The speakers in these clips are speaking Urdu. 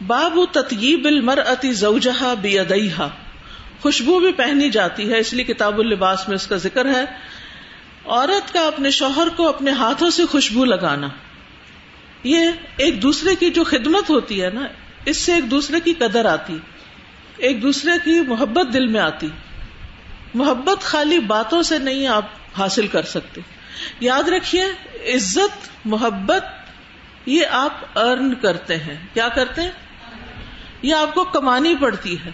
باب تطیب المر اتی زوجہ بی خوشبو بھی پہنی جاتی ہے، اس لیے کتاب اللباس میں اس کا ذکر ہے۔ عورت کا اپنے شوہر کو اپنے ہاتھوں سے خوشبو لگانا۔ یہ ایک دوسرے کی جو خدمت ہوتی ہے نا، اس سے ایک دوسرے کی قدر آتی، ایک دوسرے کی محبت دل میں آتی۔ محبت خالی باتوں سے نہیں آپ حاصل کر سکتے۔ یاد رکھیے، عزت، محبت، یہ آپ ارن کرتے ہیں۔ کیا کرتے ہیں؟ یہ آپ کو کمانی پڑتی ہے۔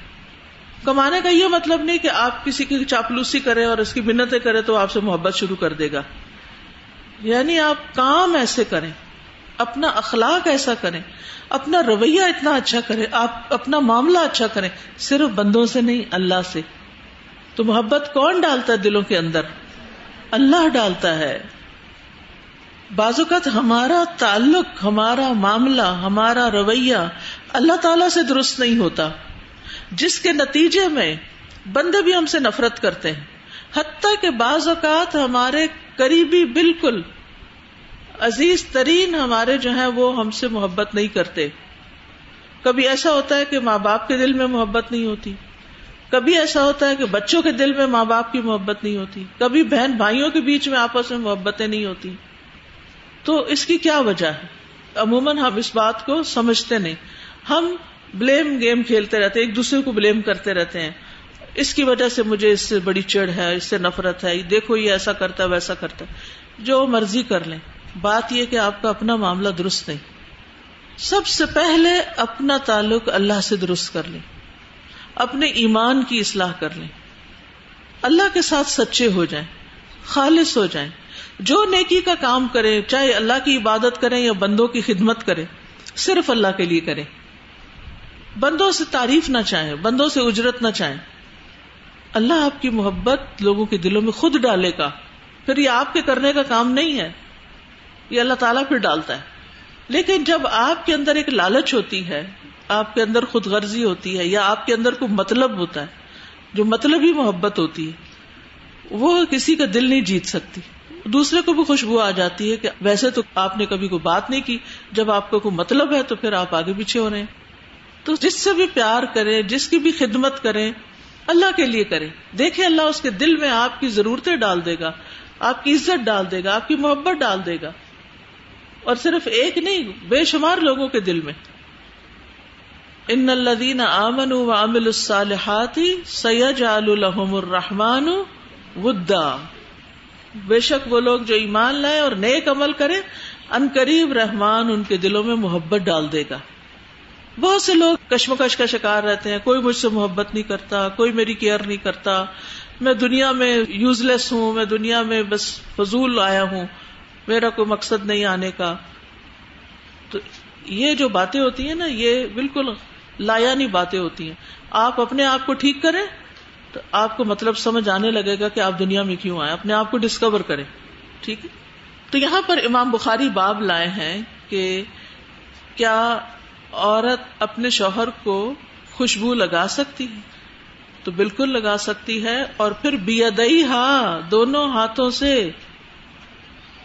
کمانے کا یہ مطلب نہیں کہ آپ کسی کی چاپلوسی کریں اور اس کی منتیں کریں تو آپ سے محبت شروع کر دے گا۔ یعنی آپ کام ایسے کریں، اپنا اخلاق ایسا کریں، اپنا رویہ اتنا اچھا کریں، آپ اپنا معاملہ اچھا کریں۔ صرف بندوں سے نہیں، اللہ سے۔ تو محبت کون ڈالتا ہے دلوں کے اندر؟ اللہ ڈالتا ہے۔ بعض اوقات ہمارا تعلق، ہمارا معاملہ، ہمارا رویہ اللہ تعالی سے درست نہیں ہوتا۔ جس کے نتیجے میں بندے بھی ہم سے نفرت کرتے ہیں۔ حتیٰ کہ بعض اوقات ہمارے قریبی بالکل عزیز ترین ہمارے جو ہیں وہ ہم سے محبت نہیں کرتے۔ کبھی ایسا ہوتا ہے کہ ماں باپ کے دل میں محبت نہیں ہوتی۔ کبھی ایسا ہوتا ہے کہ بچوں کے دل میں ماں باپ کی محبت نہیں ہوتی۔ کبھی بہن بھائیوں کے بیچ میں آپس میں محبتیں نہیں ہوتی۔ تو اس کی کیا وجہ ہے؟ عموماً ہم اس بات کو سمجھتے نہیں۔ ہم بلیم گیم کھیلتے رہتے ہیں، ایک دوسرے کو بلیم کرتے رہتے ہیں۔ اس کی وجہ سے مجھے اس سے بڑی چڑ ہے، اس سے نفرت ہے، دیکھو یہ ایسا کرتا ہے، ویسا کرتا ہے۔ جو مرضی کر لیں۔ بات یہ کہ آپ کا اپنا معاملہ درست نہیں۔ سب سے پہلے اپنا تعلق اللہ سے درست کر لیں۔ اپنے ایمان کی اصلاح کر لیں۔ اللہ کے ساتھ سچے ہو جائیں، خالص ہو جائیں۔ جو نیکی کا کام کرے چاہے اللہ کی عبادت کریں یا بندوں کی خدمت کرے صرف اللہ کے لیے کریں۔ بندوں سے تعریف نہ چاہیں، بندوں سے اجرت نہ چاہیں۔ اللہ آپ کی محبت لوگوں کے دلوں میں خود ڈالے گا۔ پھر یہ آپ کے کرنے کا کام نہیں ہے۔ یہ اللہ تعالیٰ پھر ڈالتا ہے۔ لیکن جب آپ کے اندر ایک لالچ ہوتی ہے، آپ کے اندر خود غرضی ہوتی ہے، یا آپ کے اندر کوئی مطلب ہوتا ہے، جو مطلب ہی محبت ہوتی ہے، وہ کسی کا دل نہیں جیت سکتی۔ دوسرے کو بھی خوشبو آ جاتی ہے کہ ویسے تو آپ نے کبھی کوئی بات نہیں کی، جب آپ کو کوئی مطلب ہے تو پھر آپ آگے پیچھے ہو رہے ہیں۔ تو جس سے بھی پیار کریں، جس کی بھی خدمت کریں، اللہ کے لیے کریں۔ دیکھیں اللہ اس کے دل میں آپ کی ضرورتیں ڈال دے گا، آپ کی عزت ڈال دے گا، آپ کی محبت ڈال دے گا۔ اور صرف ایک نہیں، بے شمار لوگوں کے دل میں۔ ان الدین آمن و عامل الصالحات سید الحم الرحمان ودا۔ بے شک وہ لوگ جو ایمان لائے اور نیک عمل کرے، ان قریب رحمان ان کے دلوں میں محبت ڈال دے گا۔ بہت سے لوگ کشمکش کا شکار رہتے ہیں، کوئی مجھ سے محبت نہیں کرتا، کوئی میری کیئر نہیں کرتا۔ میں دنیا میں یوز لیس ہوں، میں دنیا میں بس فضول آیا ہوں، میرا کوئی مقصد نہیں آنے کا۔ تو یہ جو باتیں ہوتی ہیں نا، یہ بالکل لایانی باتیں ہوتی ہیں۔ آپ اپنے آپ کو ٹھیک کریں تو آپ کو مطلب سمجھ آنے لگے گا کہ آپ دنیا میں کیوں آئے۔ اپنے آپ کو ڈسکور کریں، ٹھیک ہے؟ تو یہاں پر امام بخاری باب لائے ہیں کہ کیا عورت اپنے شوہر کو خوشبو لگا سکتی ہے، تو بالکل لگا سکتی ہے اور پھر بیدئی ہاں دونوں ہاتھوں سے۔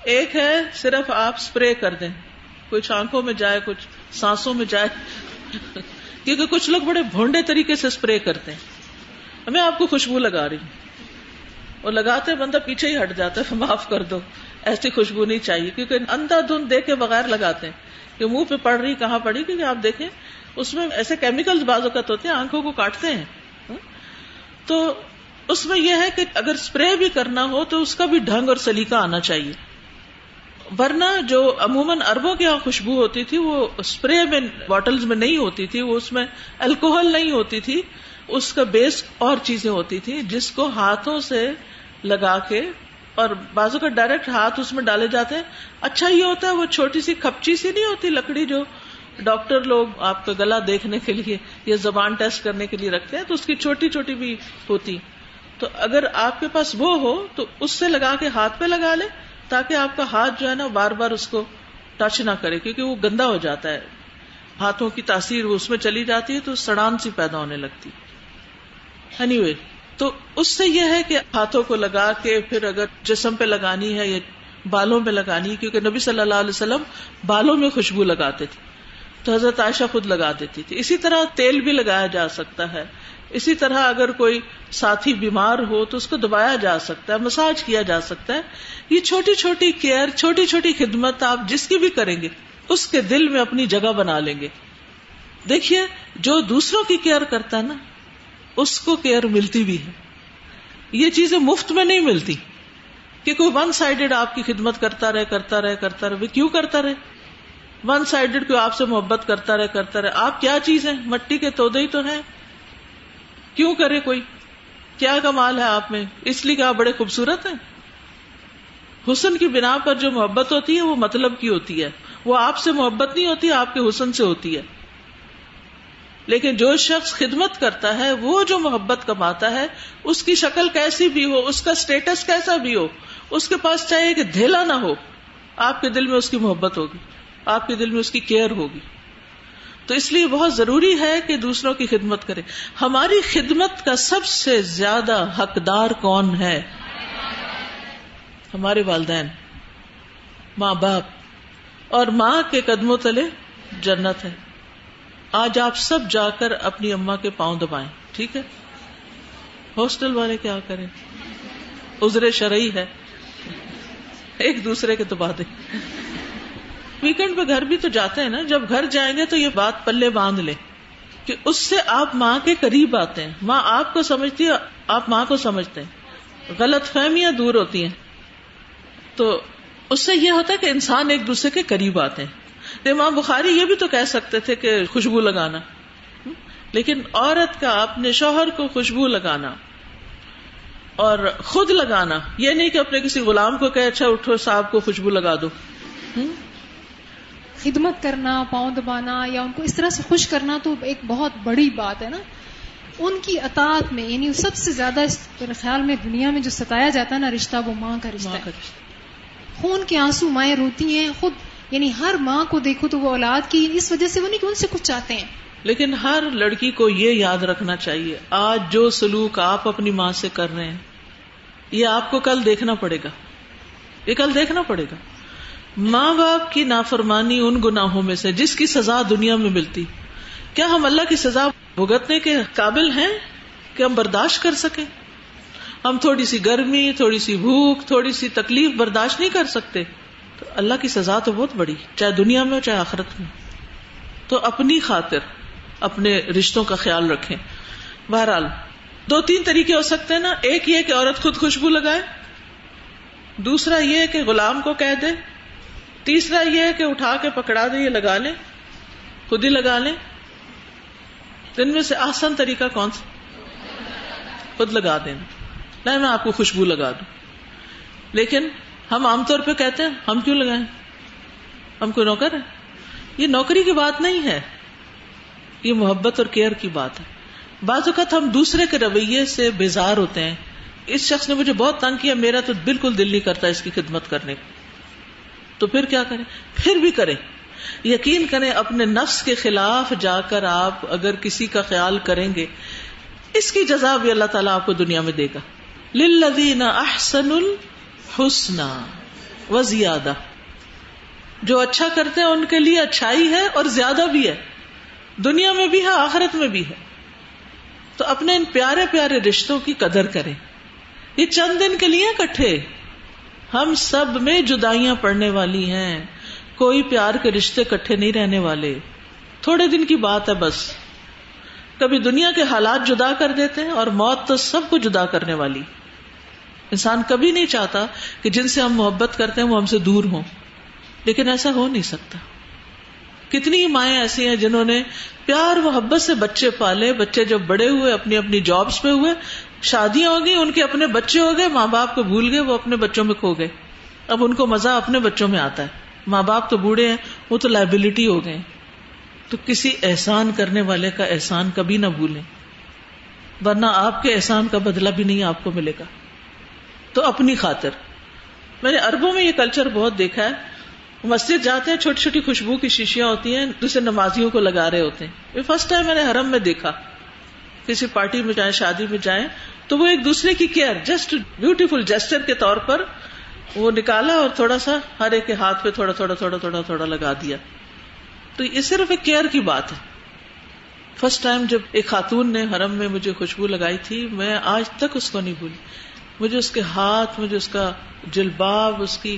ایک ہے صرف آپ اسپرے کر دیں، کچھ آنکھوں میں جائے، کچھ سانسوں میں جائے۔ کیونکہ کچھ لوگ بڑے بھونڈے طریقے سے اسپرے کرتے ہیں۔ میں آپ کو خوشبو لگا رہی ہوں۔ اور لگاتے بندہ پیچھے ہی ہٹ جاتا ہے معاف کر دو۔ ایسی خوشبو نہیں چاہیے، کیونکہ اندھا دھند دیکھ کے بغیر لگاتے ہیں۔ کہ منہ پہ پڑ رہی، کہاں پڑی کیونکہ آپ دیکھیں، اس میں ایسے کیمیکل بعض اوقات ہوتے ہیں، آنکھوں کو کاٹتے ہیں۔ تو اس میں یہ ہے کہ اگر اسپرے بھی کرنا ہو تو اس کا بھی ڈھنگ اور سلیقہ آنا چاہیے۔ ورنہ جو عموماً اربوں کی یہاں خوشبو ہوتی تھی، وہ اسپرے میں بوٹلز میں نہیں ہوتی تھی، وہ اس میں الکوہل نہیں ہوتی تھی، اس کا بیس اور چیزیں ہوتی تھی جس کو ہاتھوں سے لگا کے اور بازو کا ڈائریکٹ ہاتھ اس میں ڈالے جاتے ہیں۔ اچھا یہ ہوتا ہے وہ چھوٹی سی کپچی سی نہیں ہوتی لکڑی جو ڈاکٹر لوگ آپ کا گلا دیکھنے کے لیے یا زبان ٹیسٹ کرنے کے لیے رکھتے ہیں تو اس کی چھوٹی چھوٹی بھی ہوتی۔ تو اگر آپ کے پاس وہ ہو تو اس سے لگا کے ہاتھ پہ لگا لے تاکہ آپ کا ہاتھ جو ہے نا بار بار اس کو ٹچ نہ کرے کیونکہ وہ گندا ہو جاتا ہے۔ ہاتھوں کی تاثیر اس میں چلی جاتی ہے تو سڑان سی پیدا ہونے لگتی۔ اینی anyway, تو اس سے یہ ہے کہ ہاتھوں کو لگا کے پھر اگر جسم پہ لگانی ہے یا بالوں میں لگانی کیونکہ نبی صلی اللہ علیہ وسلم بالوں میں خوشبو لگاتے تھے، تو حضرت عائشہ خود لگا دیتی تھی۔ اسی طرح تیل بھی لگایا جا سکتا ہے۔ اسی طرح اگر کوئی ساتھی بیمار ہو تو اس کو دبایا جا سکتا ہے، مساج کیا جا سکتا ہے۔ یہ چھوٹی چھوٹی کیئر، چھوٹی چھوٹی خدمت آپ جس کی بھی کریں گے، اس کے دل میں اپنی جگہ بنا لیں گے۔ دیکھیے، جو دوسروں کی کیئر کرتا ہے نا اس کو کیئر ملتی بھی ہے۔ یہ چیزیں مفت میں نہیں ملتی کہ کوئی ون سائڈیڈ آپ کی خدمت کرتا رہے کرتا رہے کرتا رہے۔ کیوں کرتا رہے؟ ون سائڈیڈ کوئی آپ سے محبت کرتا رہے کرتا رہے۔ آپ کیا چیز ہے مٹی کے تودے ہی تو ہیں۔ کیوں کرے کوئی؟ کیا کمال ہے آپ میں؟ اس لیے کہ آپ بڑے خوبصورت ہیں۔ حسن کی بنا پر جو محبت ہوتی ہے وہ مطلب کی ہوتی ہے۔ وہ آپ سے محبت نہیں ہوتی، آپ کے حسن سے ہوتی ہے۔ لیکن جو شخص خدمت کرتا ہے، وہ جو محبت کماتا ہے، اس کی شکل کیسی بھی ہو، اس کا اسٹیٹس کیسا بھی ہو، اس کے پاس چاہیے کہ دھیلا نہ ہو، آپ کے دل میں اس کی محبت ہوگی، آپ کے دل میں اس کی کیئر ہوگی۔ تو اس لیے بہت ضروری ہے کہ دوسروں کی خدمت کرے۔ ہماری خدمت کا سب سے زیادہ حقدار کون ہے؟ ہمارے والدین، ماں باپ، اور ماں کے قدموں تلے جنت ہے۔ آج آپ سب جا کر اپنی اما کے پاؤں دبائیں، ٹھیک ہے؟ ہاسٹل والے کیا کریں؟ ازرے شرعی ہے۔ ایک دوسرے کے دبا دیں۔ ویکینڈ پہ گھر بھی تو جاتے ہیں نا، جب گھر جائیں گے تو یہ بات پلے باندھ لیں کہ اس سے آپ ماں کے قریب آتے ہیں۔ ماں آپ کو سمجھتی ہے، آپ ماں کو سمجھتے ہیں۔ غلط فہمیاں دور ہوتی ہیں۔ تو اس سے یہ ہوتا ہے کہ انسان ایک دوسرے کے قریب آتے ہیں۔ امام بخاری یہ بھی تو کہہ سکتے تھے کہ خوشبو لگانا۔ لیکن عورت کا اپنے شوہر کو خوشبو لگانا اور خود لگانا یہ نہیں کہ اپنے کسی غلام کو کہ اچھا اٹھو صاحب کو خوشبو لگا دو۔ خدمت کرنا پاؤں دبانا یا ان کو اس طرح سے خوش کرنا تو ایک بہت بڑی بات ہے نا۔ ان کی اطاعت میں یعنی سب سے زیادہ اس خیال میں دنیا میں جو ستایا جاتا ہے نا رشتہ وہ ماں کا رشتہ۔ خون کے آنسو مائیں روتی ہیں خود یعنی ہر ماں کو دیکھو تو وہ اولاد کی اس وجہ سے وہ نہیں کہ ان سے کچھ چاہتے ہیں۔ لیکن ہر لڑکی کو یہ یاد رکھنا چاہیے، آج جو سلوک آپ اپنی ماں سے کر رہے ہیں، یہ آپ کو کل دیکھنا پڑے گا۔ یہ کل دیکھنا پڑے گا۔ ماں باپ کی نافرمانی ان گناہوں میں سے، جس کی سزا دنیا میں ملتی۔ کیا ہم اللہ کی سزا بھگتنے کے قابل ہیں کہ ہم برداشت کر سکیں؟ ہم تھوڑی سی گرمی، تھوڑی سی بھوک، تھوڑی سی تکلیف برداشت نہیں کر سکتے۔ تو اللہ کی سزا تو بہت بڑی چاہے دنیا میں ہو، چاہے آخرت میں۔ تو اپنی خاطر اپنے رشتوں کا خیال رکھیں۔ بہرحال، دو تین طریقے ہو سکتے ہیں نا۔ ایک یہ کہ عورت خود خوشبو لگائے، دوسرا یہ کہ غلام کو کہہ دے، تیسرا یہ ہے کہ اٹھا کے پکڑا دیں یہ لگا لیں، خود ہی لگا لیں۔ ان میں سے آسان طریقہ کون سا؟ خود لگا دینا نہیں میں آپ کو خوشبو لگا دوں۔ لیکن ہم عام طور پہ کہتے ہیں، ہم کیوں لگائیں؟ ہم کوئی نوکر ہے یہ نوکری کی بات نہیں ہے۔ یہ محبت اور کیئر کی بات ہے۔ بعض اوقات ہم دوسرے کے رویے سے بیزار ہوتے ہیں۔ اس شخص نے مجھے بہت تنگ کیا، میرا تو بالکل دل نہیں کرتا اس کی خدمت کرنے۔ تو پھر کیا کریں؟ پھر بھی کریں۔ یقین کریں اپنے نفس کے خلاف جا کر آپ اگر کسی کا خیال کریں گے، اس کی جزا بھی اللہ تعالیٰ آپ کو دنیا میں دے گا۔ للذین احسن الحسن و زیادہ۔ جو اچھا کرتے ہیں ان کے لیے اچھائی ہے اور زیادہ بھی ہے۔ دنیا میں بھی ہے، آخرت میں بھی ہے۔ تو اپنے ان پیارے پیارے رشتوں کی قدر کریں۔ یہ چند دن کے لیے کٹھے ہم سب میں جدائیاں پڑنے والی ہیں۔ کوئی پیار کے رشتے کٹھے نہیں رہنے والے۔ تھوڑے دن کی بات ہے بس۔ کبھی دنیا کے حالات جدا کر دیتے ہیں اور موت تو سب کو جدا کرنے والی۔ انسان کبھی نہیں چاہتا کہ جن سے ہم محبت کرتے ہیں وہ ہم سے دور ہوں۔ لیکن ایسا ہو نہیں سکتا۔ کتنی مائیں ایسی ہیں جنہوں نے پیار محبت سے بچے پالے، بچے جب بڑے ہوئے، اپنی اپنی جابس پہ ہوئے، شادیاں ہو گئی ان کے اپنے بچے ہو گئے، ماں باپ کو بھول گئے، وہ اپنے بچوں میں کھو گئے۔ اب ان کو مزہ اپنے بچوں میں آتا ہے۔ ماں باپ تو بوڑھے ہیں، وہ تو لائبلٹی ہو گئے۔ تو کسی احسان کرنے والے کا احسان کبھی نہ بھولیں۔ ورنہ آپ کے احسان کا بدلہ بھی نہیں آپ کو ملے گا۔ تو اپنی خاطر۔ میں نے اربوں میں یہ کلچر بہت دیکھا ہے۔ مسجد جاتے ہیں، چھوٹی چھوٹی خوشبو کی شیشیاں ہوتی ہیں، دوسرے نمازیوں کو لگا رہے ہوتے ہیں۔ یہ فرسٹ ٹائم میں نے حرم میں دیکھا۔ کسی پارٹی میں جائیں، شادی میں جائیں، تو وہ ایک دوسرے کی کیئر جسٹ بیوٹیفل جسٹر کے طور پر وہ نکالا اور تھوڑا سا ہر ایک کے ہاتھ پہ تھوڑا تھوڑا تھوڑا تھوڑا تھوڑا لگا دیا۔ تو یہ صرف ایک کیئر کی بات ہے۔ فرسٹ ٹائم جب ایک خاتون نے حرم میں مجھے خوشبو لگائی تھی، میں آج تک اس کو نہیں بھولی۔ مجھے اس کے ہاتھ، مجھے اس کا جلباب، اس کی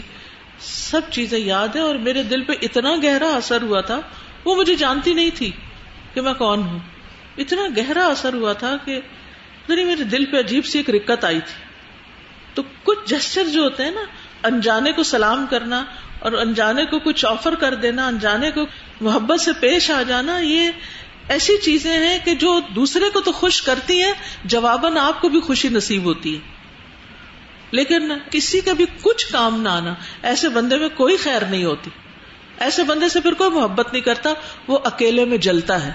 سب چیزیں یاد ہے اور میرے دل پہ اتنا گہرا اثر ہوا تھا، وہ مجھے جانتی نہیں تھی کہ میں کون ہوں۔ اتنا گہرا اثر ہوا تھا کہ یعنی میرے دل پہ عجیب سی ایک رکت آئی تھی۔ تو کچھ جسچر جو ہوتے ہیں نا، انجانے کو سلام کرنا اور انجانے کو کچھ آفر کر دینا، انجانے کو محبت سے پیش آ جانا، یہ ایسی چیزیں ہیں کہ جو دوسرے کو تو خوش کرتی ہیں، جواباً آپ کو بھی خوشی نصیب ہوتی ہے۔ لیکن کسی کا بھی کچھ کام نہ آنا، ایسے بندے میں کوئی خیر نہیں ہوتی۔ ایسے بندے سے پھر کوئی محبت نہیں کرتا، وہ اکیلے میں جلتا ہے۔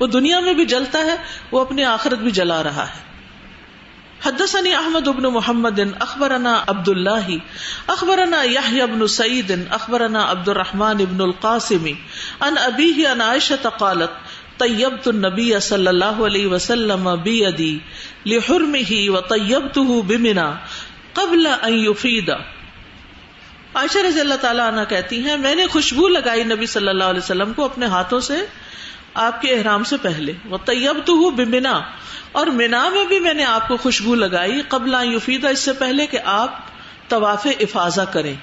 وہ دنیا میں بھی جلتا ہے، وہ اپنی آخرت بھی جلا رہا ہے۔ حدثني احمد بن محمد، اخبرنا عبد الله اخبرنا يحيى بن سعيد اخبرنا عبد الرحمن بن القاسم، عن ابيه عن عائشه قالت طيبت النبي صلى الله عليه وسلم بيدي لحرمه وطيبته بمنا قبل ان عائشہ رضی اللہ تعالیٰ عنہ کہتی ہیں، میں نے خوشبو لگائی نبی صلی اللہ علیہ وسلم کو اپنے ہاتھوں سے آپ کے احرام سے پہلے۔ وہ طیب تو ہوں بنا اور مینا میں بھی میں نے آپ کو خوشبو لگائی قبل یفیدہ اس سے پہلے کہ آپ طواف افاظہ کریں۔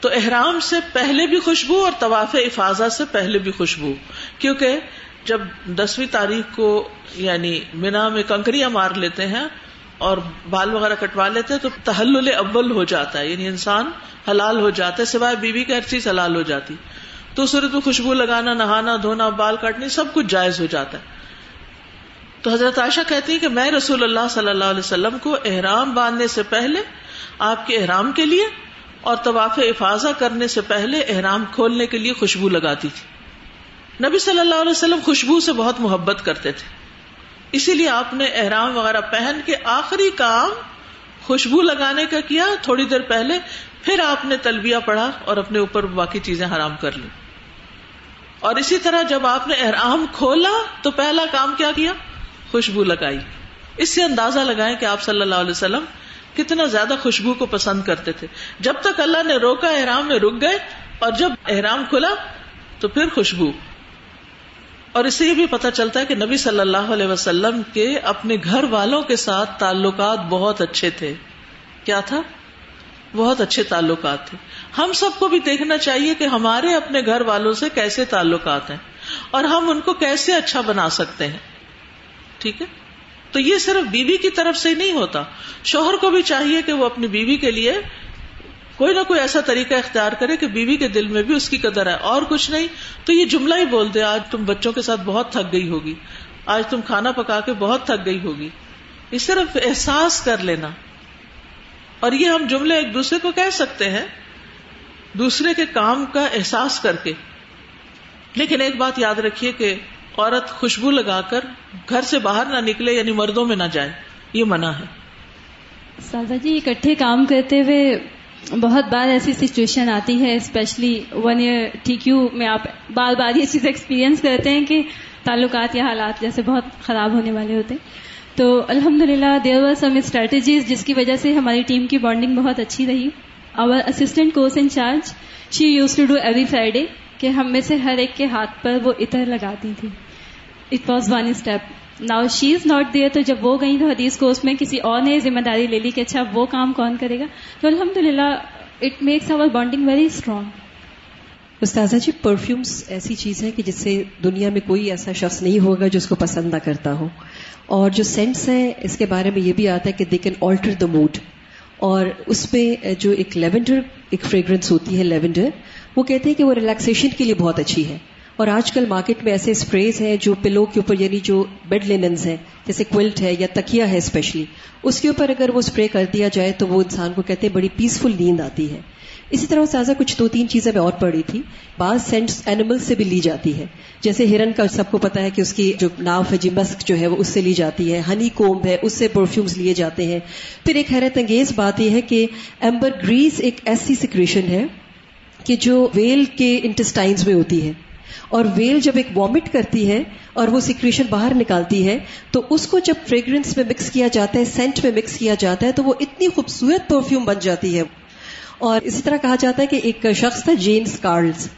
تو احرام سے پہلے بھی خوشبو اور طواف افاظہ سے پہلے بھی خوشبو۔ کیونکہ جب دسویں تاریخ کو یعنی مینا میں کنکریاں مار لیتے ہیں اور بال وغیرہ کٹوا لیتے ہیں تو تحل اول ہو جاتا ہے۔ یعنی انسان حلال ہو جاتا ہے، سوائے بیوی کی ہر چیز حلال ہو جاتی۔ تو صورت میں خوشبو لگانا، نہانا، دھونا، بال کاٹنے سب کچھ جائز ہو جاتا ہے۔ تو حضرت عائشہ کہتی ہیں کہ میں رسول اللہ صلی اللہ علیہ وسلم کو احرام باندھنے سے پہلے آپ کے احرام کے لیے اور طواف افاظہ کرنے سے پہلے احرام کھولنے کے لیے خوشبو لگاتی تھی۔ نبی صلی اللہ علیہ وسلم خوشبو سے بہت محبت کرتے تھے۔ اسی لیے آپ نے احرام وغیرہ پہن کے آخری کام خوشبو لگانے کا کیا۔ تھوڑی دیر پہلے پھر آپ نے تلبیہ پڑھا اور اپنے اوپر باقی چیزیں حرام کر لی اور اسی طرح جب آپ نے احرام کھولا تو پہلا کام کیا کیا؟ خوشبو لگائی۔ اس سے اندازہ لگائیں کہ آپ صلی اللہ علیہ وسلم کتنا زیادہ خوشبو کو پسند کرتے تھے۔ جب تک اللہ نے روکا، احرام میں رک گئے، اور جب احرام کھلا تو پھر خوشبو۔ اور اس سے یہ بھی پتا چلتا ہے کہ نبی صلی اللہ علیہ وسلم کے اپنے گھر والوں کے ساتھ تعلقات بہت اچھے تھے۔ کیا تھا؟ بہت اچھے تعلقات تھے۔ ہم سب کو بھی دیکھنا چاہیے کہ ہمارے اپنے گھر والوں سے کیسے تعلقات ہیں، اور ہم ان کو کیسے اچھا بنا سکتے ہیں۔ ٹھیک ہے؟ تو یہ صرف بیوی کی طرف سے نہیں ہوتا۔ شوہر کو بھی چاہیے کہ وہ اپنی بیوی کے لیے کوئی نہ کوئی ایسا طریقہ اختیار کرے کہ بیوی کے دل میں بھی اس کی قدر ہے۔ اور کچھ نہیں، تو یہ جملہ ہی بول دے، آج تم بچوں کے ساتھ بہت تھک گئی ہوگی۔ آج تم کھانا پکا کے بہت تھک گئی ہوگی۔ یہ صرف احساس کر لینا۔ اور یہ ہم جملے ایک دوسرے کو کہہ سکتے ہیں، دوسرے کے کام کا احساس کر کے۔ لیکن ایک بات یاد رکھیے کہ عورت خوشبو لگا کر گھر سے باہر نہ نکلے یعنی مردوں میں نہ جائے، یہ منع ہے۔ سازا جی اکٹھے کام کرتے ہوئے بہت بار ایسی سچویشن آتی ہے especially one year T Q میں آپ بار بار یہ چیز ایکسپیرینس کرتے ہیں کہ تعلقات یا حالات جیسے بہت خراب ہونے والے ہوتے ہیں۔ تو الحمد للہ دیر وار سم اسٹریٹجیز جس کی وجہ سے ہماری ٹیم کی بانڈنگ بہت اچھی رہی۔ اور assistant course in charge she used to do every Friday کہ ہم میں سے ہر ایک کے ہاتھ پر وہ اتر لگاتی تھی۔ It was one step now she is not there تو جب وہ گئی تو حدیث کو اس میں کسی اور نے ذمہ داری لے لی کہ اچھا وہ کام کون کرے گا؟ تو الحمد للہ it makes our bonding very strong استاذہ جی پرفیومس ایسی چیز ہے کہ جس سے دنیا میں کوئی ایسا شخص نہیں ہوگا جو اس کو پسند نہ کرتا ہو۔ اور جو سینٹس ہیں، اس کے بارے میں یہ بھی آتا ہے کہ they can alter the mood اور اس میں جو ایک لیونڈر ایک فریگرنس ہوتی ہے لیونڈر وہ کہتے ہیں کہ وہ ریلیکسیشن کے لیے بہت اچھی ہے۔ اور آج کل مارکیٹ میں ایسے اسپریز ہیں جو پلو کے اوپر یعنی جو بیڈ لیننز ہیں، جیسے کوئلٹ ہے یا تکیا ہے اسپیشلی اس کے اوپر اگر وہ اسپرے کر دیا جائے تو وہ انسان کو کہتے ہیں بڑی پیسفل نیند آتی ہے۔ اسی طرح سازا کچھ دو تین چیزیں میں اور پڑھی تھی۔ بعض سینٹس اینیمل سے بھی لی جاتی ہے۔ جیسے ہرن کا سب کو پتا ہے کہ اس کی جو ناف ہے جی مسک جو ہے، وہ اس سے لی جاتی ہے۔ ہنی کومب ہے، اس سے پرفیومز لیے جاتے ہیں۔ پھر ایک حیرت انگیز بات یہ ہے کہ ایمبر گریس ایک ایسی سیکریشن ہے کہ جو ویل کے انٹسٹائنز میں ہوتی ہے۔ اور ویل جب ایک وامٹ کرتی ہے اور وہ سیکریشن باہر نکالتی ہے، تو اس کو جب فریگرنس میں مکس کیا جاتا ہے سینٹ میں مکس کیا جاتا ہے، تو وہ اتنی خوبصورت پرفیوم بن جاتی ہے۔ اور اسی طرح کہا جاتا ہے کہ ایک شخص تھا جیمس کارلز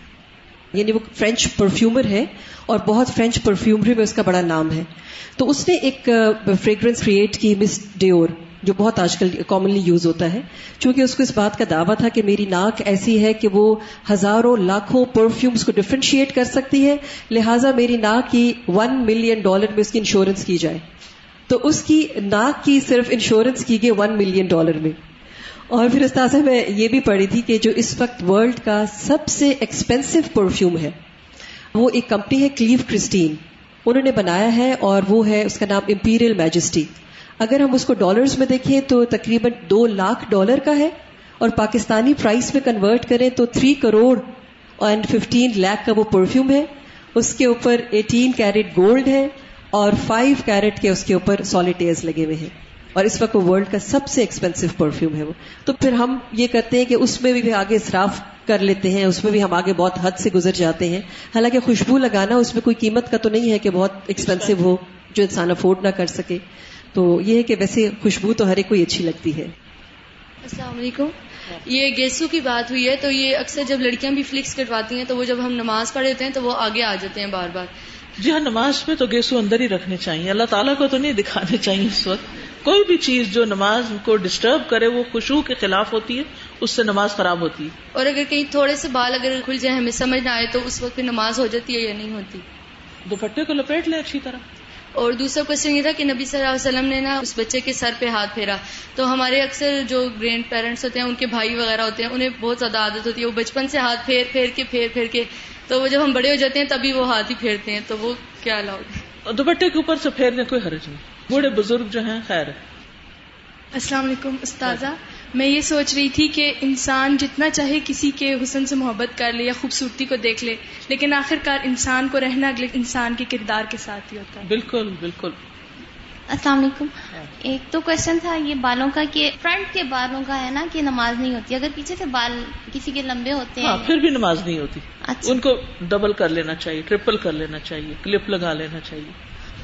یعنی وہ فرینچ پرفیومر ہے اور بہت فرینچ پرفیومری میں اس کا بڑا نام ہے۔ تو اس نے ایک فریگرنس کریٹ کی مس ڈیور جو بہت آج کل کامنلی یوز ہوتا ہے، چونکہ اس کو اس بات کا دعویٰ تھا کہ میری ناک ایسی ہے کہ وہ ہزاروں لاکھوں پرفیومس کو ڈفرینشیٹ کر سکتی ہے، لہٰذا میری ناک کی ون ملین ڈالر میں اس کی انشورنس کی جائے۔ تو اس کی ناک کی صرف انشورنس کی گئی ون ملین ڈالر میں۔ اور پھر استاذہ میں یہ بھی پڑھی تھی کہ جو اس وقت ورلڈ کا سب سے ایکسپینسو پرفیوم ہے، وہ ایک کمپنی ہے کلیو کرسٹین انہوں نے بنایا ہے اور وہ ہے اس کا نام امپیریل میجسٹی اگر ہم اس کو ڈالرز میں دیکھیں تو تقریباً دو لاکھ ڈالر کا ہے اور پاکستانی پرائس میں کنورٹ کریں تو three crore and fifteen lakh کا وہ پرفیوم ہے۔ اس کے اوپر ایٹین کیرٹ گولڈ ہے اور فائیو کیرٹ کے اس کے اوپر سالیٹیئرز لگے ہوئے ہیں۔ اور اس وقت وہ ورلڈ کا سب سے ایکسپینسو پرفیوم ہے وہ۔ تو پھر ہم یہ کرتے ہیں کہ اس میں بھی آگے اصراف کر لیتے ہیں، اس میں بھی ہم آگے بہت حد سے گزر جاتے ہیں۔ حالانکہ خوشبو لگانا اس میں کوئی قیمت کا تو نہیں ہے کہ بہت ایکسپینسو ہو جو انسان افورڈ نہ کر سکے۔ تو یہ ہے کہ ویسے خوشبو تو ہر ایک کو اچھی لگتی ہے۔ السلام علیکم۔ یہ گیسو کی بات ہوئی ہے تو یہ اکثر جب لڑکیاں بھی فلکس کٹواتی ہیں تو وہ جب ہم نماز پڑھ لیتے ہیں تو وہ آگے آ جاتے ہیں بار بار۔ جی ہاں نماز میں تو گیسو اندر ہی رکھنے چاہیے۔ اللہ تعالیٰ کو تو نہیں دکھانے چاہیے اس وقت۔ کوئی بھی چیز جو نماز کو ڈسٹرب کرے وہ خوشبو کے خلاف ہوتی ہے اس سے نماز خراب ہوتی ہے۔ اور اگر کہیں تھوڑے سے بال اگر کھل جائے ہمیں سمجھ نہ آئے تو اس وقت نماز ہو جاتی ہے یا نہیں ہوتی؟ دوپٹے کو لپیٹ لیں اچھی طرح۔ اور دوسرا کوشچن یہ تھا کہ نبی صلی اللہ علیہ وسلم نے نا اس بچے کے سر پہ ہاتھ پھیرا۔ تو ہمارے اکثر جو گرینڈ پیرنٹس ہوتے ہیں ان کے بھائی وغیرہ ہوتے ہیں انہیں بہت زیادہ عادت ہوتی ہے۔ وہ بچپن سے ہاتھ پھیر پھیر کے پھیر پھیر کے تو وہ جب ہم بڑے ہو جاتے ہیں تبھی وہ ہاتھ ہی پھیرتے ہیں۔ تو وہ کیا الاؤڈ دوپٹے کے اوپر سے پھیرنے کوئی حرج نہیں۔ بوڑھے بزرگ جو ہیں خیر۔ السلام علیکم استاذہ۔ میں یہ سوچ رہی تھی کہ انسان جتنا چاہے کسی کے حسن سے محبت کر لے یا خوبصورتی کو دیکھ لے لیکن آخر کار انسان کو رہنا اگلے انسان کے کردار کے ساتھ ہی ہوتا ہے۔ بالکل بالکل۔ السلام علیکم۔ ایک تو کوشچن تھا یہ بالوں کا کہ فرنٹ کے بالوں کا ہے نا کہ نماز نہیں ہوتی۔ اگر پیچھے سے بال کسی کے لمبے ہوتے ہاں ہیں۔ پھر بھی نماز نہیں ہوتی۔ اچھا۔ ان کو ڈبل کر لینا چاہیے ٹریپل کر لینا چاہیے کلپ لگا لینا چاہیے۔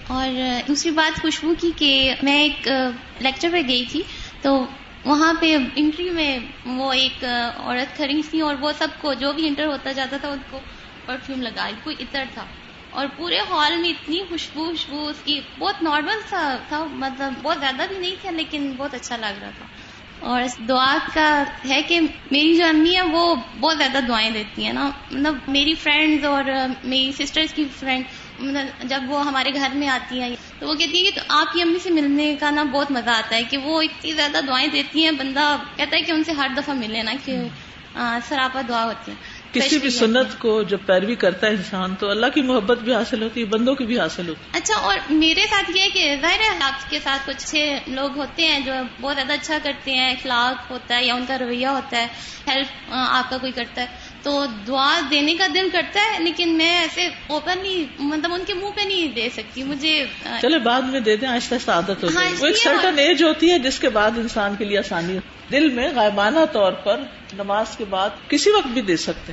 اور دوسری بات خوشبو کی کہ میں ایک لیکچر پہ گئی تھی تو وہاں پہ انٹری میں وہ ایک عورت کھڑی تھی اور وہ سب کو جو بھی انٹر ہوتا جاتا تھا ان کو پرفیوم لگا کوئی عطر تھا۔ اور پورے ہال میں اتنی خوشبو خوشبو، اس کی بہت نارمل سا تھا مطلب بہت زیادہ بھی نہیں تھا، لیکن بہت اچھا لگ رہا تھا۔ اور اس دعا کا ہے کہ میری جو امی ہے وہ بہت زیادہ دعائیں دیتی ہیں نا۔ مطلب میری فرینڈز اور میری سسٹرز کی فرینڈ مطلب جب وہ ہمارے گھر میں آتی ہیں تو وہ کہتی ہے کہ آپ کی امی سے ملنے کا نا بہت مزہ آتا ہے کہ وہ اتنی زیادہ دعائیں دیتی ہیں بندہ کہتا ہے کہ ان سے ہر دفعہ ملے نا کہ سراپا دعا ہوتی ہے۔ کسی بھی سنت کو جب پیروی کرتا ہے انسان تو اللہ کی محبت بھی حاصل ہوتی ہے بندوں کی بھی حاصل ہوتی ہے۔ اچھا اور میرے ساتھ یہ ہے کہ ظاہر ہے آپ کے ساتھ کچھ اچھے لوگ ہوتے ہیں جو بہت زیادہ اچھا کرتے ہیں اخلاق ہوتا ہے یا ان کا رویہ ہوتا ہے ہیلپ آپ کا کوئی کرتا ہے۔ تو دعا دینے کا دل کرتا ہے لیکن میں ایسے اوپنلی مطلب ان کے منہ پہ نہیں دے سکتی مجھے چلے بعد میں دے دیں آہستہ آہستہ عادت ہو ہاں، جائے۔ وہ ایک سرٹن ایج ہوتی ہے جس کے بعد انسان کے لیے آسانی دل میں غائبانہ طور پر نماز کے بعد کسی وقت بھی دے سکتے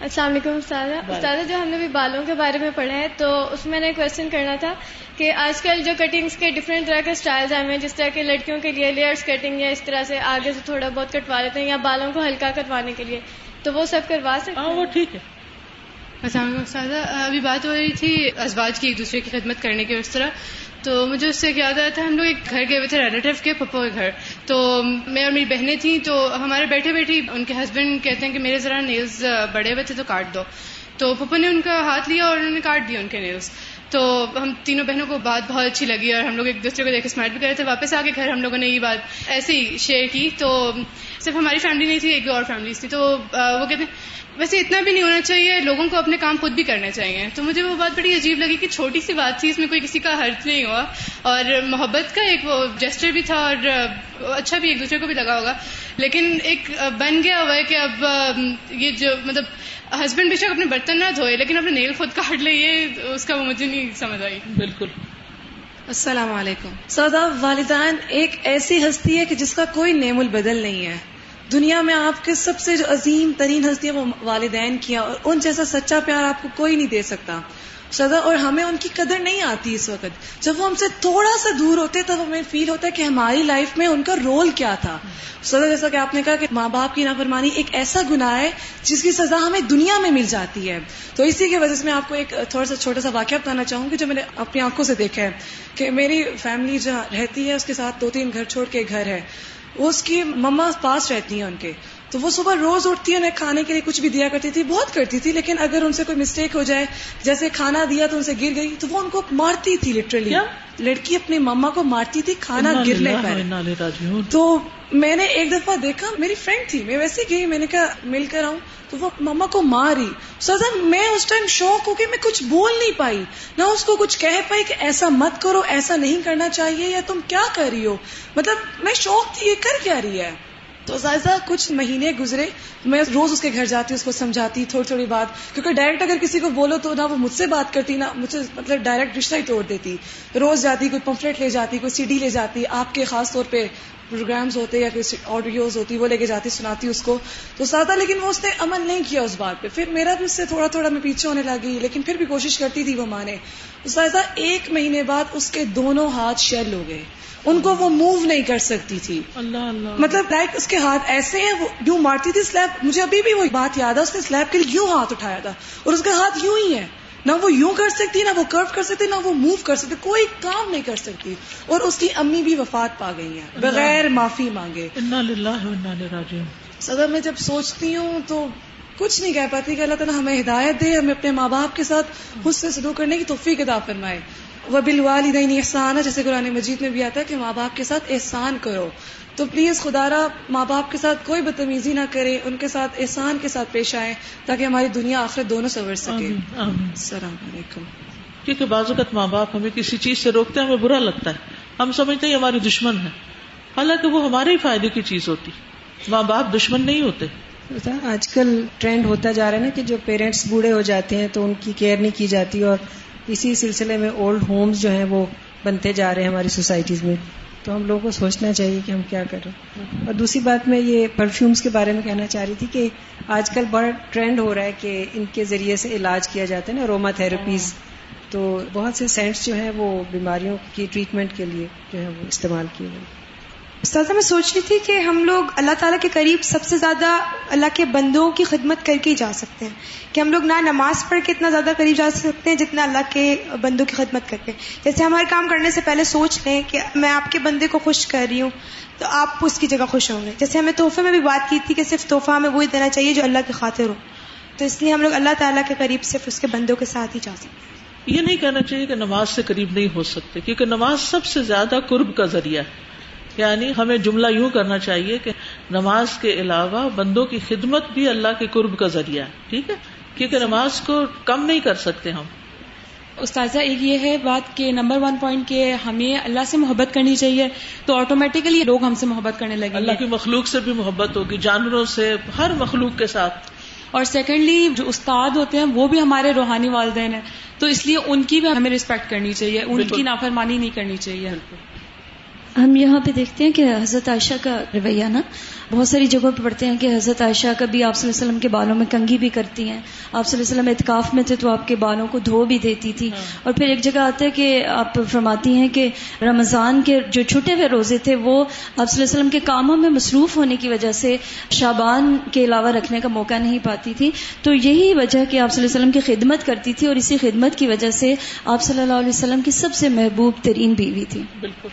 السلام علیکم استاد استاد جو ہم نے بھی بالوں کے بارے میں پڑھا ہے تو اس میں نے کوشچن کرنا تھا کہ آج کل جو کٹنگز کے ڈفرینٹ طرح کے اسٹائل ہیں جس طرح کے لڑکیوں کے لیے لیئرس کٹنگ یا اس طرح سے آگے سے تھوڑا بہت کٹوا لیتے ہیں یا بالوں کو ہلکا کٹوانے کے لیے۔ تو وہ سب کروا سکتے ہاں وہ ٹھیک ہے۔ السلام علیکم استاذہ ابھی بات ہو رہی تھی ازواج کی ایک دوسرے کی خدمت کرنے کی اس طرح۔ تو مجھے اس سے یاد آیا تھا ہم لوگ ایک گھر گئے ہوئے تھے ریلیٹو کے پپو کے گھر۔ تو میں اور میری بہنیں تھیں تو ہمارے بیٹھے بیٹھی ان کے ہسبینڈ کہتے ہیں کہ میرے ذرا نیلز بڑے ہوئے تھے تو کاٹ دو۔ تو پپو نے ان کا ہاتھ لیا اور انہوں نے کاٹ دیا ان کے نیلز تو ہم تینوں بہنوں کو بات بہت اچھی لگی اور ہم لوگ ایک دوسرے کو دیکھ اسمائل بھی کر رہے تھے، واپس آ کے گھر ہم لوگوں نے یہ بات ایسے ہی شیئر کی۔ تو صرف ہماری فیملی نہیں تھی، ایک دو اور فیملیز تھی۔ تو وہ کہتے ہیں، ویسے اتنا بھی نہیں ہونا چاہیے، لوگوں کو اپنے کام خود بھی کرنے چاہیے۔ تو مجھے وہ بات بڑی عجیب لگی کہ چھوٹی سی بات تھی، اس میں کوئی کسی کا حرج نہیں ہوا۔ اور محبت کا ایک وہ جسٹر بھی تھا اور اچھا بھی ایک دوسرے کو بھی لگا ہوگا۔ لیکن ایک بن گیا ہوا ہے کہ اب یہ جو مطلب ہسبینڈ بے شک اپنے برتن نہ دھوئے لیکن اپنے نیل خود کاٹ لے یہ اس کا وہ مجھے نہیں سمجھ آئی۔ بالکل۔ السلام علیکم۔ سودا والدین ایک ایسی ہستی ہے کہ جس کا کوئی نیم البدل نہیں ہے۔ دنیا میں آپ کے سب سے جو عظیم ترین ہستیاں وہ والدین کیا اور ان جیسا سچا پیار آپ کو کوئی نہیں دے سکتا۔ سدا اور ہمیں ان کی قدر نہیں آتی اس وقت۔ جب وہ ہم سے تھوڑا سا دور ہوتے تب ہمیں فیل ہوتا ہے کہ ہماری لائف میں ان کا رول کیا تھا۔ سدا جیسا کہ آپ نے کہا کہ ماں باپ کی نافرمانی ایک ایسا گناہ ہے جس کی سزا ہمیں دنیا میں مل جاتی ہے۔ تو اسی کی وجہ سے میں آپ کو ایک تھوڑا سا چھوٹا سا واقعہ بتانا چاہوں گی جو میں نے اپنی آنکھوں سے دیکھا ہے کہ میری فیملی جہاں رہتی ہے، اس کے ساتھ دو تین گھر چھوڑ کے گھر ہے۔ اس کی مما پاس رہتی ہیں ان کے۔ تو وہ صبح روز اٹھتی انہیں کھانے کے لیے کچھ بھی دیا کرتی تھی بہت کرتی تھی لیکن اگر ان سے کوئی مسٹیک ہو جائے جیسے کھانا دیا تو ان سے گر گئی تو وہ ان کو مارتی تھی لٹرلی لڑکی اپنی مما کو مارتی تھی کھانا گرنے پر۔ تو میں نے ایک دفعہ دیکھا میری فرینڈ تھی میں ویسے گئی میں نے کہا مل کر آؤں۔ تو وہ مما کو ماری۔ سزا میں اس ٹائم شوق ہو کہ میں کچھ بول نہیں پائی۔ نہ اس کو کچھ کہہ پائی کہ ایسا مت کرو ایسا نہیں کرنا چاہیے یا تم کیا کر رہی ہو؟ مطلب میں شوق تھی یہ کر کیا رہی ہے؟ تو زائزہ کچھ مہینے گزرے، میں روز اس کے گھر جاتی اس کو سمجھاتی، تھوڑی تھوڑی بات، کیونکہ ڈائریکٹ اگر کسی کو بولو تو نہ وہ مجھ سے بات کرتی، نہ مجھ سے مطلب ڈائریکٹ رشتہ ہی توڑ دیتی۔ روز جاتی، کوئی پمفلیٹ لے جاتی، کوئی سی ڈی لے جاتی، آپ کے خاص طور پہ پروگرامز ہوتے یا کوئی آڈیوز ہوتی، وہ لے کے جاتی، سناتی اس کو۔ تو سادہ لیکن وہ اس نے عمل نہیں کیا اس بات پہ۔ پھر میرا بھی اس سے تھوڑا تھوڑا میں پیچھے ہونے لگی، لیکن پھر بھی کوشش کرتی تھی وہ مانے۔ سادہ ایک مہینے بعد اس کے دونوں ہاتھ شیل ہو گئے۔ ان کو وہ موو نہیں کر سکتی تھی۔ اللہ اللہ۔ مطلب لائک اس کے ہاتھ ایسے ہیں وہ یوں مارتی تھی سلیب مجھے ابھی بھی وہ بات یاد ہے اس نے سلیب کے لیے یوں ہاتھ اٹھایا تھا اور اس کا ہاتھ یوں ہی ہے نہ وہ یوں کر سکتی نہ وہ کرو کر سکتی نہ وہ موو کر سکتی کوئی کام نہیں کر سکتی۔ اور اس کی امی بھی وفات پا گئی ہیں۔ بغیر معافی مانگے۔ سدا میں جب سوچتی ہوں تو کچھ نہیں کہہ پاتی کہ اللہ تعالیٰ ہمیں ہدایت دے ہمیں اپنے ماں باپ کے ساتھ خود سے سلوک کرنے کی توفیق ادا فرمائے۔ وہ بل والدین احسان ہے جیسے قرآن مجید میں بھی آتا ہے کہ ماں باپ کے ساتھ احسان کرو۔ تو پلیز خدا را ماں باپ کے ساتھ کوئی بدتمیزی نہ کرے ان کے ساتھ احسان کے ساتھ پیش آئے تاکہ ہماری دنیا آخر دونوں سنور سکے۔ السلام علیکم۔ کیونکہ بعض اوقات ماں باپ ہمیں کسی چیز سے روکتے ہیں ہمیں برا لگتا ہے۔ ہم سمجھتے ہیں ہماری دشمن ہے۔ حالانکہ وہ ہمارے ہی فائدے کی چیز ہوتی۔ ماں باپ دشمن نہیں ہوتے۔ آج کل ٹرینڈ ہوتا جا رہا ہے نا کہ جو پیرنٹس بوڑھے ہو جاتے ہیں تو ان کی کیئر نہیں کی جاتی اور اسی سلسلے میں اولڈ ہومز جو ہیں وہ بنتے جا رہے ہیں ہماری سوسائٹیز میں۔ تو ہم لوگوں کو سوچنا چاہیے کہ ہم کیا کریں۔ اور دوسری بات میں یہ پرفیومز کے بارے میں کہنا چاہ رہی تھی کہ آج کل بڑا ٹرینڈ ہو رہا ہے کہ ان کے ذریعے سے علاج کیا جاتا ہے نا روما تھراپیز تو بہت سے سینٹس جو ہیں وہ بیماریوں کی ٹریٹمنٹ کے لیے جو ہے وہ استعمال کیے گئے استاذہ میں سوچ رہی تھی کہ ہم لوگ اللہ تعالیٰ کے قریب سب سے زیادہ اللہ کے بندوں کی خدمت کر کے ہی جا سکتے ہیں۔ کہ ہم لوگ نہ نماز پڑھ کے اتنا زیادہ قریب جا سکتے ہیں جتنا اللہ کے بندوں کی خدمت کرتے ہیں جیسے ہمارے کام کرنے سے پہلے سوچ لیں کہ میں آپ کے بندے کو خوش کر رہی ہوں تو آپ اس کی جگہ خوش ہوں گے۔ جیسے ہمیں تحفے میں بھی بات کی تھی کہ صرف تحفہ ہمیں وہی دینا چاہیے جو اللہ کی خاطر ہو۔ تو اس لیے ہم لوگ اللہ تعالیٰ کے قریب صرف اس کے بندوں کے ساتھ ہی جا سکتے ہیں۔ یہ نہیں کہنا چاہیے کہ نماز سے قریب نہیں ہو سکتے، کیونکہ نماز سب سے زیادہ قرب کا ذریعہ ہے۔ یعنی ہمیں جملہ یوں کرنا چاہیے کہ نماز کے علاوہ بندوں کی خدمت بھی اللہ کے قرب کا ذریعہ ہے ٹھیک ہے؟ کیونکہ نماز کو کم نہیں کر سکتے ہم۔ استاذہ ایک یہ ہے بات کہ نمبر ون پوائنٹ کہ ہمیں اللہ سے محبت کرنی چاہیے تو آٹومیٹیکلی لوگ ہم سے محبت کرنے لگے اللہ کی مخلوق سے بھی محبت ہوگی جانوروں سے ہر مخلوق کے ساتھ۔ اور سیکنڈلی جو استاد ہوتے ہیں وہ بھی ہمارے روحانی والدین ہیں تو اس لیے ان کی بھی ہمیں ریسپیکٹ کرنی چاہیے ان کی نافرمانی نہیں کرنی چاہیے۔ ہم یہاں پہ دیکھتے ہیں کہ حضرت عائشہ کا رویہ نا بہت ساری جگہوں پہ پڑھتے ہیں کہ حضرت عائشہ کبھی آپ صلی اللہ علیہ وسلم کے بالوں میں کنگھی بھی کرتی ہیں۔ آپ صلی اللہ علیہ وسلم اتکاف میں تھے تو آپ کے بالوں کو دھو بھی دیتی تھی۔ ہاں۔ اور پھر ایک جگہ آتا ہے کہ آپ فرماتی ہیں کہ رمضان کے جو چھٹے ہوئے روزے تھے وہ آپ صلی اللہ علیہ وسلم کے کاموں میں مصروف ہونے کی وجہ سے شابان کے علاوہ رکھنے کا موقع نہیں پاتی تھی۔ تو یہی وجہ کہ آپ صلی اللہ علیہ وسلم کی خدمت کرتی تھی اور اسی خدمت کی وجہ سے آپ صلی اللہ علیہ وسلم کی سب سے محبوب ترین بیوی تھی۔ بالکل۔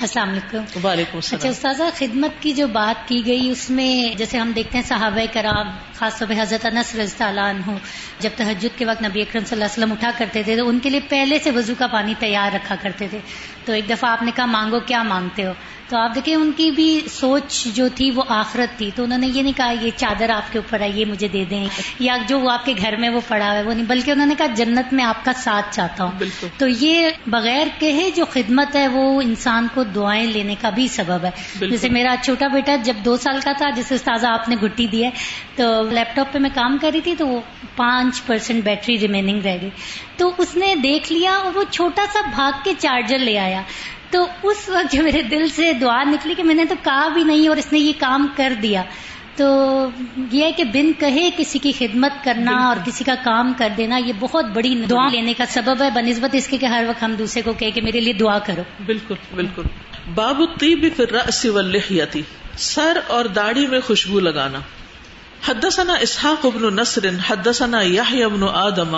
السلام علیکم۔ وعلیکم اچھا استاذہ خدمت کی جو بات کی گئی اس میں جیسے ہم دیکھتے ہیں صحابہ کرام خاص طور پہ حضرت انس رضی اللہ عنہ جب تحجد کے وقت نبی اکرم صلی اللہ علیہ وسلم اٹھا کرتے تھے تو ان کے لیے پہلے سے وضو کا پانی تیار رکھا کرتے تھے۔ تو ایک دفعہ آپ نے کہا مانگو کیا مانگتے ہو؟ تو آپ دیکھیں ان کی بھی سوچ جو تھی وہ آخرت تھی۔ تو انہوں نے یہ نہیں کہا یہ چادر آپ کے اوپر ہے یہ مجھے دے دیں۔ یا جو وہ آپ کے گھر میں وہ پڑا ہے وہ نہیں۔ بلکہ انہوں نے کہا جنت میں آپ کا ساتھ چاہتا ہوں۔ تو یہ بغیر کہے جو خدمت ہے وہ انسان کو دعائیں لینے کا بھی سبب ہے۔ جیسے میرا چھوٹا بیٹا جب دو سال کا تھا جسے استاذہ آپ نے گٹی دی ہے تو لیپ ٹاپ پہ میں کام کر رہی تھی تو وہ پانچ پرسینٹ بیٹری ریمیننگ رہ گئی۔ تو اس نے دیکھ لیا اور وہ چھوٹا سا بھاگ کے چارجر لے آیا۔ تو اس وقت جو میرے دل سے دعا نکلی کہ میں نے تو کہا بھی نہیں اور اس نے یہ کام کر دیا۔ تو یہ کہ بن کہے کسی کی خدمت کرنا اور کسی کا کام کر دینا یہ بہت بڑی دعا لینے کا سبب ہے۔ بنسبت اس کے کہ ہر وقت ہم دوسرے کو کہ میرے لیے دعا کرو۔ بالکل بالکل۔ باب الطیب فی الرأس واللحیتی سر اور داڑھی میں خوشبو لگانا۔ حدثنا اسحاق ابن نصر حدثنا یحیی ابن آدم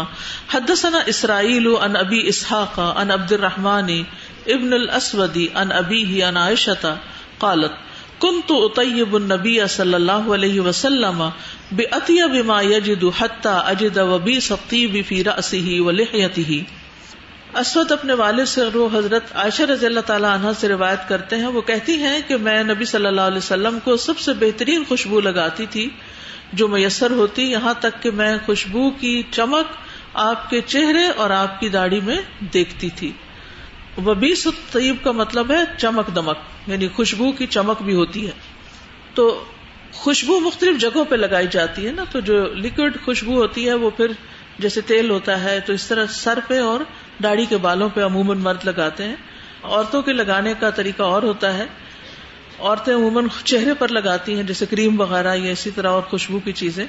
حدثنا اسرائیل عن ابی اسحاق عن عبد الرحمن ابن الاسود عن ابیہ عن عائشہ قالت، کنت اطیب النبی صلی اللہ علیہ وسلم بأطیب ما یجد حتی اجد وبیس الطیب فی رأسه ولحیته اسود اپنے والد سے رو حضرت عائشہ رضی اللہ تعالیٰ عنہ سے روایت کرتے ہیں، وہ کہتی ہیں کہ میں نبی صلی اللہ علیہ وسلم کو سب سے بہترین خوشبو لگاتی تھی، جو میسر ہوتی یہاں تک کہ میں خوشبو کی چمک آپ کے چہرے اور آپ کی داڑھی میں دیکھتی تھی۔ وبیس طیب کا مطلب ہے چمک دمک یعنی خوشبو کی چمک بھی ہوتی ہے۔ تو خوشبو مختلف جگہوں پہ لگائی جاتی ہے نا، تو جو لکوڈ خوشبو ہوتی ہے وہ پھر جیسے تیل ہوتا ہے، تو اس طرح سر پہ اور داڑھی کے بالوں پہ عموماً مرد لگاتے ہیں۔ عورتوں کے لگانے کا طریقہ اور ہوتا ہے۔ عورتیں عموماً چہرے پر لگاتی ہیں، جیسے کریم وغیرہ یا اسی طرح اور خوشبو کی چیزیں۔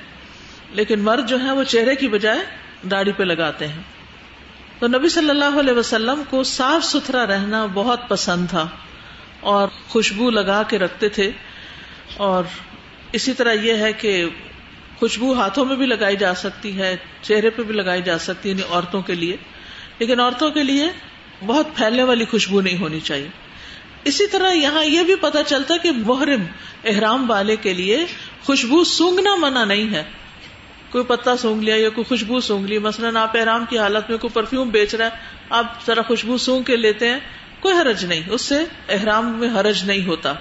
لیکن مرد جو ہے وہ چہرے کی بجائے داڑھی پہ لگاتے ہیں۔ تو نبی صلی اللہ علیہ وسلم کو صاف ستھرا رہنا بہت پسند تھا اور خوشبو لگا کے رکھتے تھے اور اسی طرح یہ ہے کہ خوشبو ہاتھوں میں بھی لگائی جا سکتی ہے، چہرے پہ بھی لگائی جا سکتی ہے یعنی عورتوں کے لیے۔ لیکن عورتوں کے لیے بہت پھیلنے والی خوشبو نہیں ہونی چاہیے۔ اسی طرح یہاں یہ بھی پتا چلتا کہ محرم، احرام والے کے لیے خوشبو سونگنا منع نہیں ہے۔ کوئی پتا سونگ لیا یا کوئی خوشبو سونگ لی۔ مثلاً آپ احرام کی حالت میں کوئی پرفیوم بیچ رہا ہے آپ ذرا خوشبو سونگ کے لیتے ہیں، کوئی حرج نہیں۔ اس سے احرام میں حرج نہیں ہوتا۔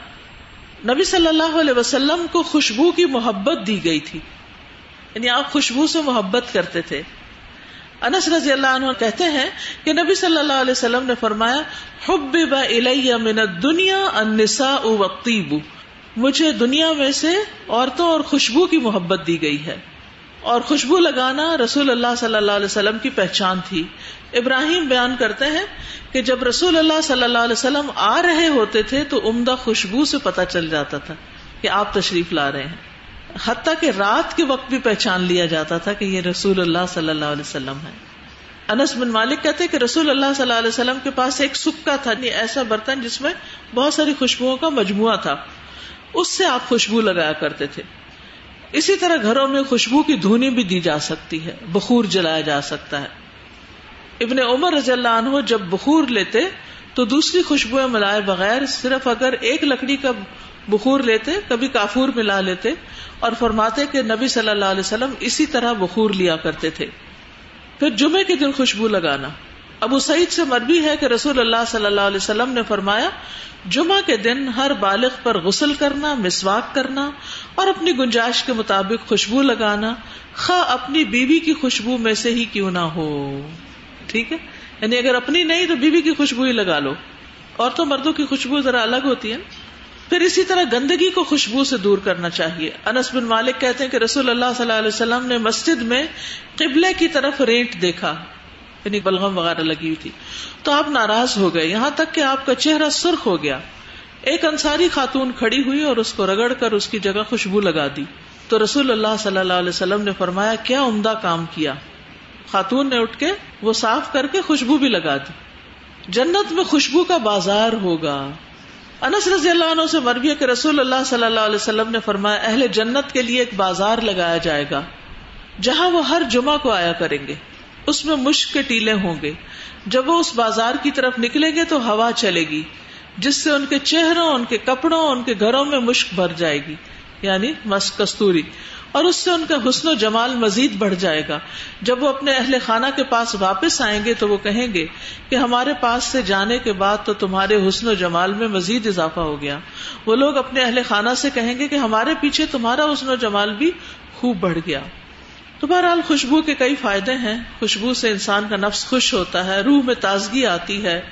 نبی صلی اللہ علیہ وسلم کو خوشبو کی محبت دی گئی تھی۔ یعنی آپ خوشبو سے محبت کرتے تھے۔ انس رضی اللہ عنہ کہتے ہیں کہ نبی صلی اللہ علیہ وسلم نے فرمایا حب من دنیا انسا وقتیب مجھے دنیا میں سے عورتوں اور خوشبو کی محبت دی گئی ہے۔ اور خوشبو لگانا رسول اللہ صلی اللہ علیہ وسلم کی پہچان تھی۔ ابراہیم بیان کرتے ہیں کہ جب رسول اللہ صلی اللہ علیہ وسلم آ رہے ہوتے تھے تو عمدہ خوشبو سے پتہ چل جاتا تھا کہ آپ تشریف لا رہے ہیں۔ حتیٰ کہ رات کے وقت بھی پہچان لیا جاتا تھا کہ یہ رسول اللہ صلی اللہ علیہ وسلم ہے انس بن مالک کہتے کہ رسول اللہ صلی اللہ علیہ وسلم کے پاس ایک سکا تھا یعنی ایسا برتن جس میں بہت ساری خوشبو کا مجموعہ تھا۔ اس سے آپ خوشبو لگایا کرتے تھے۔ اسی طرح گھروں میں خوشبو کی دھونی بھی دی جا سکتی ہے، بخور جلایا جا سکتا ہے۔ ابن عمر رضی اللہ عنہ جب بخور لیتے، تو دوسری خوشبوئیں ملائے بغیر صرف اگر ایک لکڑی کا بخور لیتے، کبھی کافور ملا لیتے، اور فرماتے کہ نبی صلی اللہ علیہ وسلم اسی طرح بخور لیا کرتے تھے۔ پھر جمعے کے دن خوشبو لگانا۔ ابو سعید سے مربی ہے کہ رسول اللہ صلی اللہ علیہ وسلم نے فرمایا، جمعہ کے دن ہر بالغ پر غسل کرنا، مسواک کرنا اور اپنی گنجائش کے مطابق خوشبو لگانا، خواہ اپنی بیوی کی خوشبو میں سے ہی کیوں نہ ہو۔ ٹھیک ہے؟ یعنی اگر اپنی نہیں تو بیوی کی خوشبو ہی لگا لو۔ اور تو مردوں کی خوشبو ذرا الگ ہوتی ہے پھر اسی طرح گندگی کو خوشبو سے دور کرنا چاہیے۔ انس بن مالک کہتے ہیں کہ رسول اللہ صلی اللہ علیہ وسلم نے مسجد میں قبلے کی طرف رینٹ دیکھا۔ یعنی بلغم وغیرہ لگی ہوئی تھی۔ تو آپ ناراض ہو گئے۔ یہاں تک کہ آپ کا چہرہ سرخ ہو گیا۔ ایک انصاری خاتون کھڑی ہوئی اور اس کو رگڑ کر اس کی جگہ خوشبو لگا دی۔ تو رسول اللہ صلی اللہ علیہ وسلم نے فرمایا، کیا عمدہ کام کیا؟ خاتون نے اٹھ کے وہ صاف کر کے خوشبو بھی لگا دی۔ جنت میں خوشبو کا بازار ہوگا۔ انس رضی اللہ عنہ سے مربی کہ رسول اللہ صلی اللہ علیہ وسلم نے فرمایا، اہل جنت کے لیے ایک بازار لگایا جائے گا، جہاں وہ ہر جمعہ کو آیا کریں گے۔ اس میں مشک کے ٹیلے ہوں گے۔ جب وہ اس بازار کی طرف نکلیں گے تو ہوا چلے گی، جس سے ان کے چہروں، ان کے کپڑوں، ان کے گھروں میں مشک بھر جائے گی یعنی مس کستوری۔ اور اس سے ان کا حسن و جمال مزید بڑھ جائے گا۔ جب وہ اپنے اہل خانہ کے پاس واپس آئیں گے تو وہ کہیں گے کہ ہمارے پاس سے جانے کے بعد تو تمہارے حسن و جمال میں مزید اضافہ ہو گیا۔ وہ لوگ اپنے اہل خانہ سے کہیں گے کہ ہمارے پیچھے تمہارا حسن و جمال بھی خوب بڑھ گیا۔ تو بہرحال خوشبو کے کئی فائدے ہیں۔ خوشبو سے انسان کا نفس خوش ہوتا ہے، روح میں تازگی آتی ہے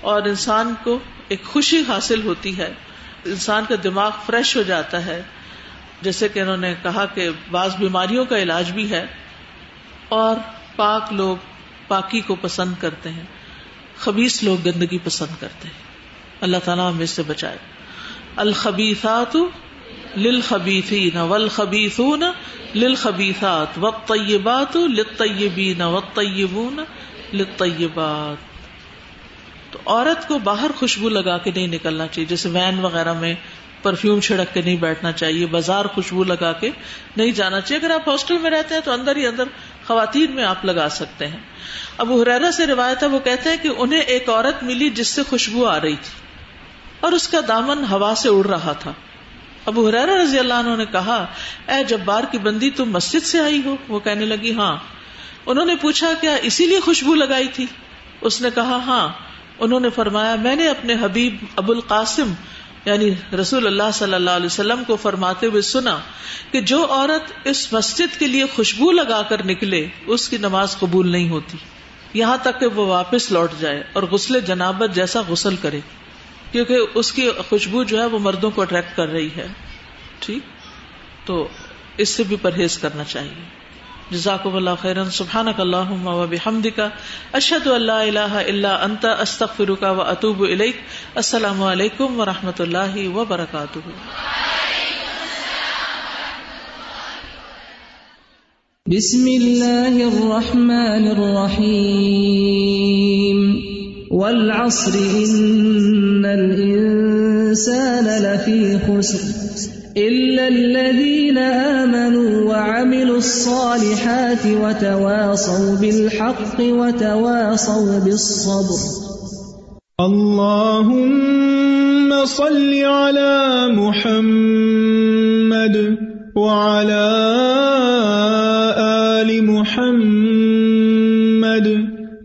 اور انسان کو ایک خوشی حاصل ہوتی ہے۔ انسان کا دماغ فریش ہو جاتا ہے۔ جیسے کہ انہوں نے کہا کہ بعض بیماریوں کا علاج بھی ہے اور پاک لوگ پاکی کو پسند کرتے ہیں۔ خبیص لوگ گندگی پسند کرتے ہیں۔ اللہ تعالیٰ ہمیں سے بچائے۔ الخبیثات للخبیثین والخبیثون للخبیثات والطیبات للطیبین والطیبون للطیبات تو عورت کو باہر خوشبو لگا کے نہیں نکلنا چاہیے، جیسے وین وغیرہ میں پرفیوم چھڑک کے نہیں بیٹھنا چاہیے، بازار خوشبو لگا کے نہیں جانا چاہیے۔ اگر آپ ہاسٹل میں رہتے ہیں تو اندر ہی اندر خواتین میں آپ لگا سکتے ہیں۔ ابو حریرا سے روایت ہے، وہ کہتے ہیں کہ انہیں ایک عورت ملی جس سے خوشبو آ رہی تھی اور اس کا دامن ہوا سے اڑ رہا تھا۔ ابو حرارا رضی اللہ عنہ نے کہا، اے جبار کی بندی تم مسجد سے آئی ہو؟ وہ کہنے لگی ہاں. انہوں نے پوچھا، کیا اسی لیے خوشبو لگائی تھی؟ اس نے کہا ہاں. انہوں نے فرمایا، میں نے اپنے حبیب ابو القاسم یعنی رسول اللہ صلی اللہ علیہ وسلم کو فرماتے ہوئے سنا کہ جو عورت اس مسجد کے لیے خوشبو لگا کر نکلے، اس کی نماز قبول نہیں ہوتی۔ یہاں تک کہ وہ واپس لوٹ جائے اور غسل جنابت جیسا غسل کرے۔ کیونکہ اس کی خوشبو جو ہے وہ مردوں کو اٹریکٹ کر رہی ہے۔ ٹھیک؟ تو اس سے بھی پرہیز کرنا چاہیے۔ جزاک اللہ خیرن۔ سبحان اللہ و بحمدک۔ اشد اللہ الہ الا انت۔ استغفرک و اتوب الیک۔ السلام علیکم و رحمۃ اللہ وبرکاتہ۔ بسم اللہ الرحمن الرحیم۔ والعصر ان الانسان لفی خسر إلا الذين آمنوا وعملوا الصالحات وتواصوا بالحق وتواصوا بالصبر اللهم صل على محمد وعلى آل محمد